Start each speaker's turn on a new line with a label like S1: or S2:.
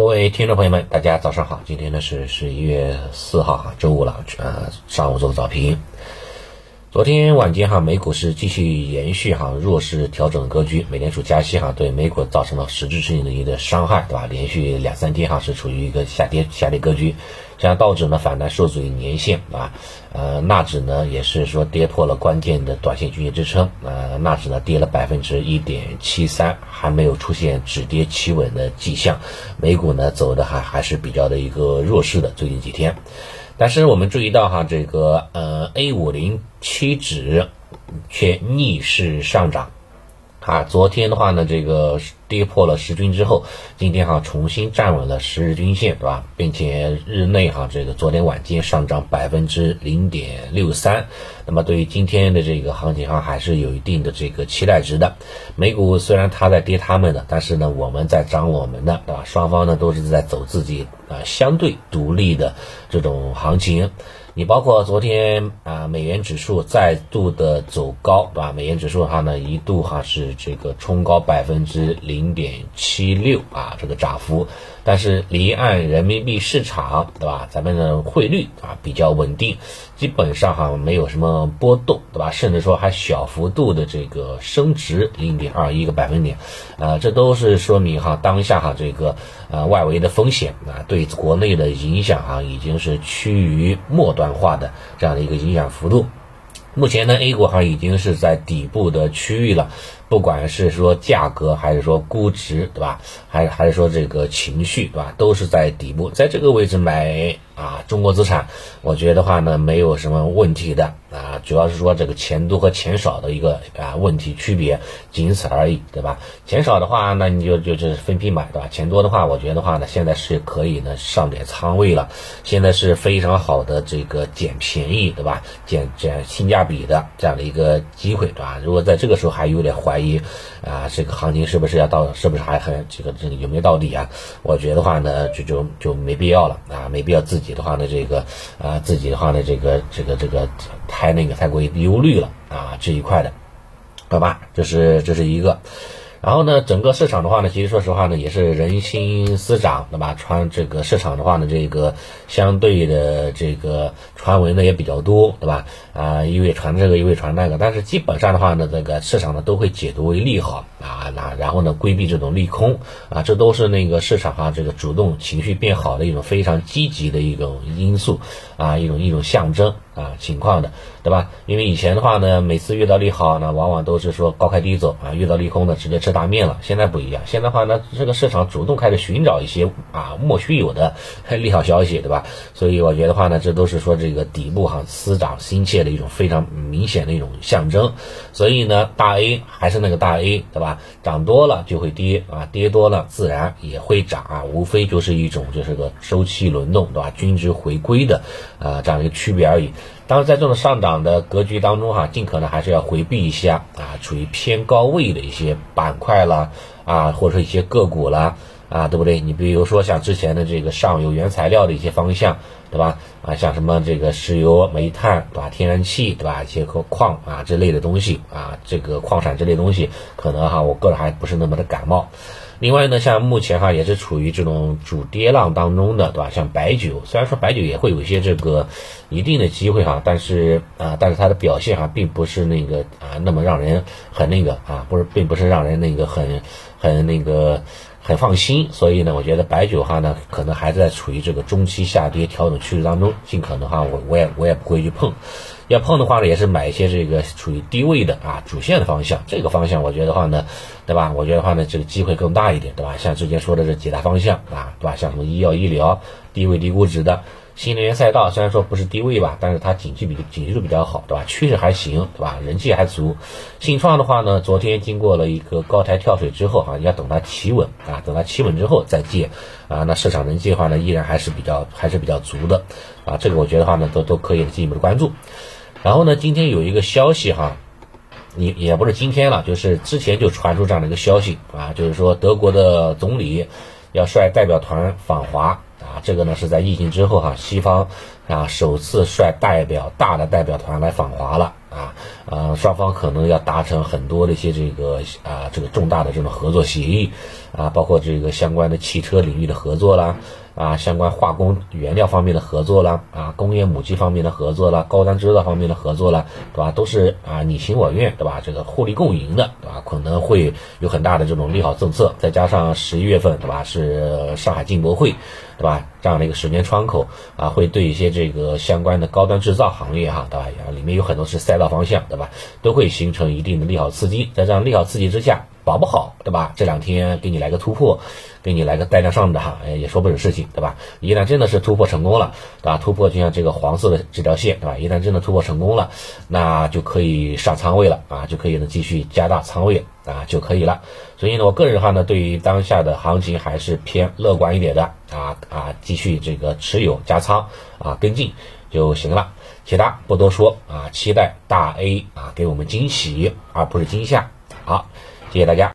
S1: 各位听众朋友们，大家早上好！今天呢是十一月四号哈，周五了，呃，上午做个早评。昨天晚间哈，美股是继续延续哈弱势调整格局，美联储加息哈对美股造成了实质性的一个伤害，对吧？连续两三天哈是处于一个下跌下跌格局。像道指呢反弹受阻于年线啊，呃纳指呢也是说跌破了关键的短线均线支撑，呃纳指呢跌了百分之一点七三，还没有出现止跌企稳的迹象，美股呢走的还还是比较的一个弱势的最近几天，但是我们注意到哈这个呃 A 五零期指却逆势上涨。啊，昨天的话呢，这个跌破了十均之后，今天哈重新站稳了十日均线，对吧？并且日内哈这个昨天晚间上涨百分之零点六三，那么对于今天的这个行情哈还是有一定的这个期待值的。美股虽然它在跌他们的，但是呢我们在涨我们的，对吧？双方呢都是在走自己啊相对独立的这种行情。你包括昨天啊，美元指数再度的走高，对吧？美元指数哈呢一度哈是这个冲高百分之零点七六啊，这个涨幅。但是离岸人民币市场，对吧？咱们的汇率啊比较稳定，基本上哈没有什么波动，对吧？甚至说还小幅度的这个升值零点二一个百分点，啊，这都是说明哈当下哈这个呃外围的风险啊对国内的影响哈已经是趋于末端化的这样的一个影响幅度。目前呢，A 股还已经是在底部的区域了。不管是说价格还是说估值，对吧？还还是说这个情绪，对吧？都是在底部，在这个位置买啊中国资产，我觉得话呢没有什么问题的啊，主要是说这个钱多和钱少的一个啊问题区别，仅此而已，对吧？钱少的话，那你就就是分批买，对吧？钱多的话，我觉得话呢，现在是可以呢上点仓位了，现在是非常好的这个捡便宜，对吧？捡捡性价比的这样的一个机会，对吧？如果在这个时候还有点怀疑。啊，这个行情是不是要到？是不是还很这个这个有没有到底啊？我觉得话呢，就就就没必要了啊，没必要自己的话呢，这个啊，自己的话呢，这个这个这个太那个太过于忧虑了啊，这一块的，好吧？这是这是一个。然后呢，整个市场的话呢，其实说实话呢，也是人心思涨，对吧？传这个市场的话呢，这个相对的这个传闻呢也比较多，对吧？啊，一位传这个，一位传那个，但是基本上的话呢，这个市场呢都会解读为利好啊，那然后呢规避这种利空啊，这都是那个市场上这个主动情绪变好的一种非常积极的一种因素啊，一种一种象征。啊，情况的，对吧？因为以前的话呢，每次遇到利好呢，往往都是说高开低走啊，遇到利空呢，直接吃大面了。现在不一样，现在的话呢，这个市场主动开始寻找一些啊莫须有的 利好消息，对吧？所以我觉得话呢，这都是说这个底部哈思涨心切的一种非常明显的一种象征。所以呢，大 A 还是那个大 A，对吧？涨多了就会跌啊，跌多了自然也会涨啊，无非就是一种就是个周期轮动，对吧？均值回归的啊这样一个区别而已。当然，在这种上涨的格局当中，哈，尽可能还是要回避一下啊，处于偏高位的一些板块啦，啊，或者说一些个股啦，啊，对不对？你比如说像之前的这个上游原材料的一些方向，对吧？啊，像什么这个石油、煤炭，对吧？天然气，对吧？一些和矿啊这类的东西，啊，这个矿产这类东西，可能哈，我个人还不是那么的感冒。另外呢，像目前哈也是处于这种主跌浪当中的，对吧？像白酒，虽然说白酒也会有一些这个一定的机会哈，但是啊，但是它的表现哈并不是那个啊那么让人很那个啊，不是，并不是让人那个很很那个很放心。所以呢，我觉得白酒哈呢可能还在处于这个中期下跌调整趋势当中，尽可能哈我我也我也不会去碰。要碰的话呢，也是买一些这个处于低位的啊主线的方向，这个方向我觉得话呢，对吧？我觉得话呢，这个机会更大一点，对吧？像之前说的这几大方向啊，对吧？像什么医药医疗、低位低估值的新能源赛道，虽然说不是低位吧，但是它景气比景气度比较好，对吧？趋势还行，对吧？人气还足。信创的话呢，昨天经过了一个高台跳水之后哈，要等它企稳啊，等它企稳之后再借啊，那市场人气的话呢，依然还是比较还是比较足的啊，这个我觉得话呢，都都可以进一步的关注。然后呢，今天有一个消息哈，你也不是今天了，就是之前就传出这样的一个消息啊，就是说德国的总理要率代表团访华啊，这个呢是在疫情之后哈，西方啊首次率代表大的代表团来访华了啊，呃，双方可能要达成很多的一些这个啊这个重大的这种合作协议啊，包括这个相关的汽车领域的合作啦。啊，相关化工原料方面的合作啦，啊，工业母机方面的合作啦，高端制造方面的合作啦，对吧？都是啊你情我愿，对吧？这个互利共赢的，对吧？可能会有很大的这种利好政策，再加上十一月份，对吧？是上海进博会，对吧？这样的一个时间窗口啊，会对一些这个相关的高端制造行业哈，对吧？里面有很多是赛道方向，对吧？都会形成一定的利好刺激，在这样利好刺激之下。保不好，对吧？这两天给你来个突破，给你来个带量上涨，哎，也说不准事情，对吧？一旦真的是突破成功了，对吧？突破就像这个黄色的这条线，对吧？一旦真的突破成功了，那就可以上仓位了啊，就可以呢继续加大仓位啊就可以了。所以呢，我个人的话呢，对于当下的行情还是偏乐观一点的啊啊，继续这个持有加仓啊跟进就行了，其他不多说啊，期待大 A 啊给我们惊喜而不是惊吓。好。谢谢大家。